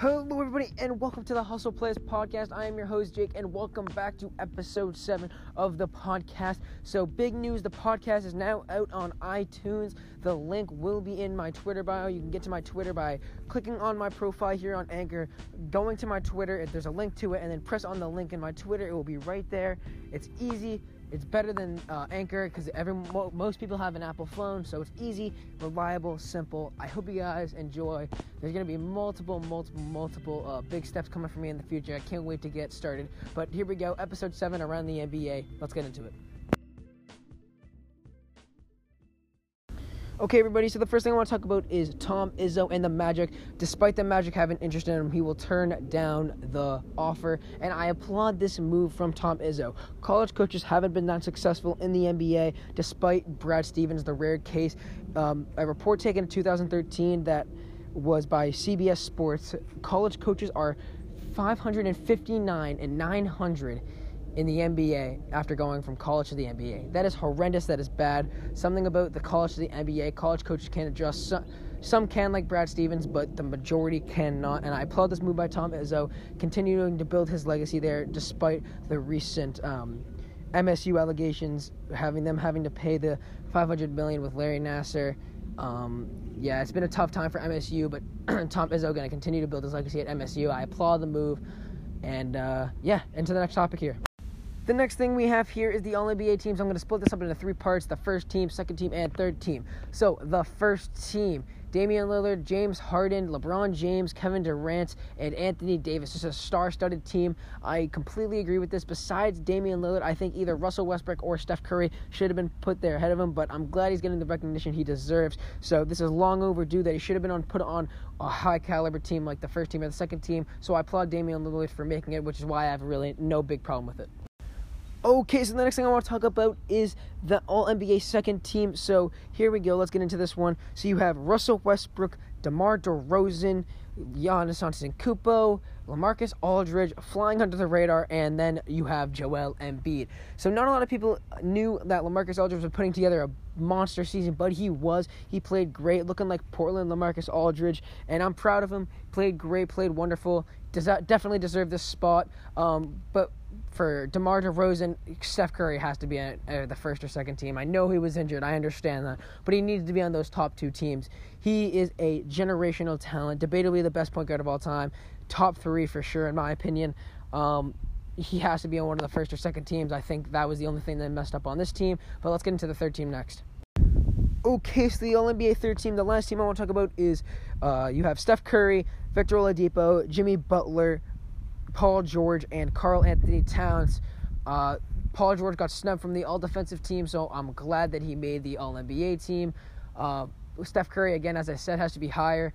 Hello, everybody, and welcome to the Hustle Plays podcast. I am your host, Jake, and welcome back to episode 7 of the podcast. So, big news the podcast is now out on iTunes. The link will be in my Twitter bio. You can get to my Twitter by clicking on my profile here on Anchor, going to my Twitter, if there's a link to it, and then press on the link in my Twitter. It will be right there. It's easy. It's better than uh, Anchor because every mo- most people have an Apple phone, so it's easy, reliable, simple. I hope you guys enjoy. There's gonna be multiple, multiple, multiple uh, big steps coming for me in the future. I can't wait to get started. But here we go, episode seven around the NBA. Let's get into it. Okay, everybody, so the first thing I want to talk about is Tom Izzo and the Magic. Despite the Magic having interest in him, he will turn down the offer, and I applaud this move from Tom Izzo. College coaches haven't been that successful in the NBA, despite Brad Stevens, the rare case. Um, a report taken in 2013 that was by CBS Sports, college coaches are 559 and 900 in the NBA after going from college to the NBA. That is horrendous. That is bad. Something about the college to the NBA. College coaches can't adjust. Some, some can, like Brad Stevens, but the majority cannot. And I applaud this move by Tom Izzo, continuing to build his legacy there despite the recent um, MSU allegations, having them having to pay the 500 million with Larry Nassar. Um, yeah, it's been a tough time for MSU, but Tom Izzo going to continue to build his legacy at MSU. I applaud the move. And uh, yeah, into the next topic here. The next thing we have here is the All NBA teams. I'm going to split this up into three parts the first team, second team, and third team. So, the first team Damian Lillard, James Harden, LeBron James, Kevin Durant, and Anthony Davis. It's a star studded team. I completely agree with this. Besides Damian Lillard, I think either Russell Westbrook or Steph Curry should have been put there ahead of him, but I'm glad he's getting the recognition he deserves. So, this is long overdue that he should have been on put on a high caliber team like the first team or the second team. So, I applaud Damian Lillard for making it, which is why I have really no big problem with it. Okay, so the next thing I want to talk about is the All NBA second team. So here we go. Let's get into this one. So you have Russell Westbrook, DeMar DeRozan, Giannis Antetokounmpo, LaMarcus Aldridge flying under the radar, and then you have Joel Embiid. So not a lot of people knew that LaMarcus Aldridge was putting together a monster season, but he was. He played great, looking like Portland LaMarcus Aldridge, and I'm proud of him. Played great, played wonderful. Does that definitely deserve this spot? Um, but for DeMar DeRozan, Steph Curry has to be on uh, the first or second team. I know he was injured. I understand that. But he needs to be on those top two teams. He is a generational talent, debatably the best point guard of all time. Top three for sure, in my opinion. Um, he has to be on one of the first or second teams. I think that was the only thing that messed up on this team. But let's get into the third team next. Okay, so the All NBA third team, the last team I want to talk about is uh, you have Steph Curry, Victor Oladipo, Jimmy Butler, Paul George and Karl-Anthony Towns. Uh, Paul George got snubbed from the All Defensive team, so I'm glad that he made the All NBA team. Uh, Steph Curry, again, as I said, has to be higher.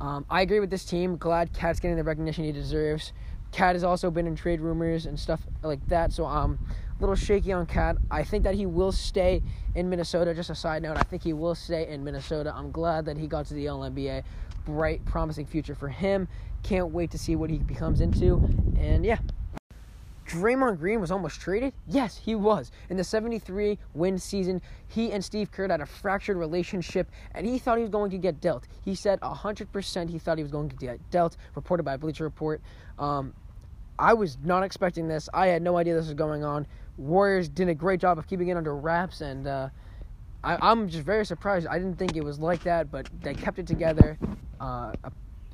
Um, I agree with this team. Glad KAT's getting the recognition he deserves. KAT has also been in trade rumors and stuff like that, so a little shaky on KAT. I think that he will stay in Minnesota. Just a side note, I think he will stay in Minnesota. I'm glad that he got to the All NBA. Bright, promising future for him. Can't wait to see what he becomes into. And yeah. Draymond Green was almost traded? Yes, he was. In the 73 win season, he and Steve Kerr had a fractured relationship, and he thought he was going to get dealt. He said 100% he thought he was going to get dealt, reported by Bleacher Report. Um, I was not expecting this. I had no idea this was going on. Warriors did a great job of keeping it under wraps, and uh, I, am just very surprised. I didn't think it was like that, but they kept it together. Uh,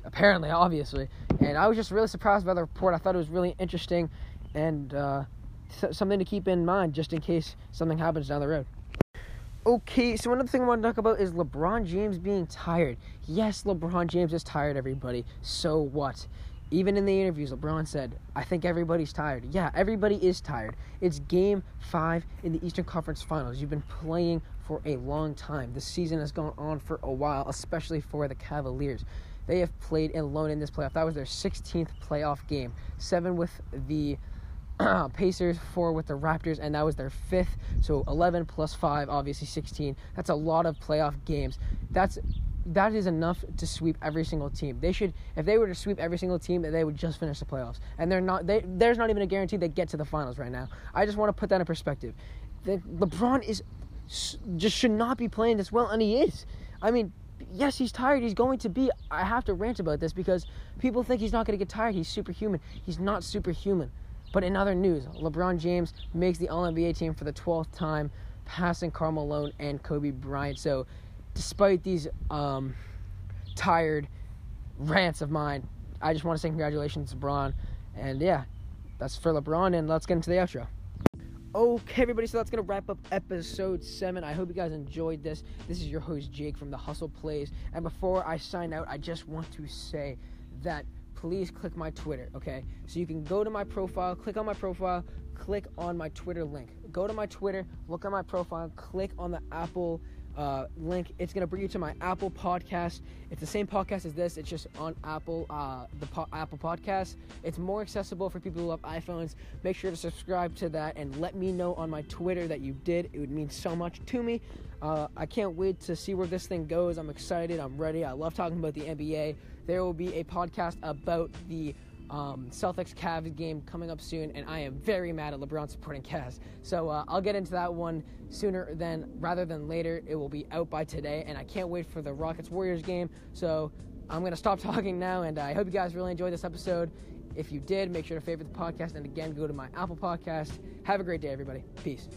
apparently, obviously. And I was just really surprised by the report. I thought it was really interesting and uh, something to keep in mind just in case something happens down the road. Okay, so another thing I want to talk about is LeBron James being tired. Yes, LeBron James is tired, everybody. So what? Even in the interviews, LeBron said, I think everybody's tired. Yeah, everybody is tired. It's game five in the Eastern Conference Finals. You've been playing for a long time. The season has gone on for a while, especially for the Cavaliers. They have played alone in this playoff. That was their 16th playoff game. Seven with the Pacers, four with the Raptors, and that was their fifth. So 11 plus five, obviously 16. That's a lot of playoff games. That's that is enough to sweep every single team. They should, if they were to sweep every single team, they would just finish the playoffs. And they're not. They, there's not even a guarantee they get to the finals right now. I just want to put that in perspective. The, LeBron is just should not be playing this well, and he is. I mean, yes, he's tired. He's going to be. I have to rant about this because people think he's not going to get tired. He's superhuman. He's not superhuman. But in other news, LeBron James makes the All NBA team for the 12th time, passing Karl Malone and Kobe Bryant. So, despite these um, tired rants of mine, I just want to say congratulations, to LeBron. And yeah, that's for LeBron. And let's get into the outro. Okay, everybody, so that's going to wrap up episode 7. I hope you guys enjoyed this. This is your host, Jake from The Hustle Plays. And before I sign out, I just want to say that please click my Twitter, okay? So you can go to my profile, click on my profile, click on my Twitter link. Go to my Twitter, look at my profile, click on the Apple uh, link. It's gonna bring you to my Apple podcast. It's the same podcast as this. It's just on Apple, uh, the po- Apple podcast. It's more accessible for people who love iPhones. Make sure to subscribe to that and let me know on my Twitter that you did. It would mean so much to me. Uh, I can't wait to see where this thing goes. I'm excited. I'm ready. I love talking about the NBA. There will be a podcast about the um, Celtics Cavs game coming up soon, and I am very mad at LeBron supporting Cavs. So uh, I'll get into that one sooner than rather than later. It will be out by today, and I can't wait for the Rockets Warriors game. So I'm gonna stop talking now, and I hope you guys really enjoyed this episode. If you did, make sure to favorite the podcast, and again, go to my Apple Podcast. Have a great day, everybody. Peace.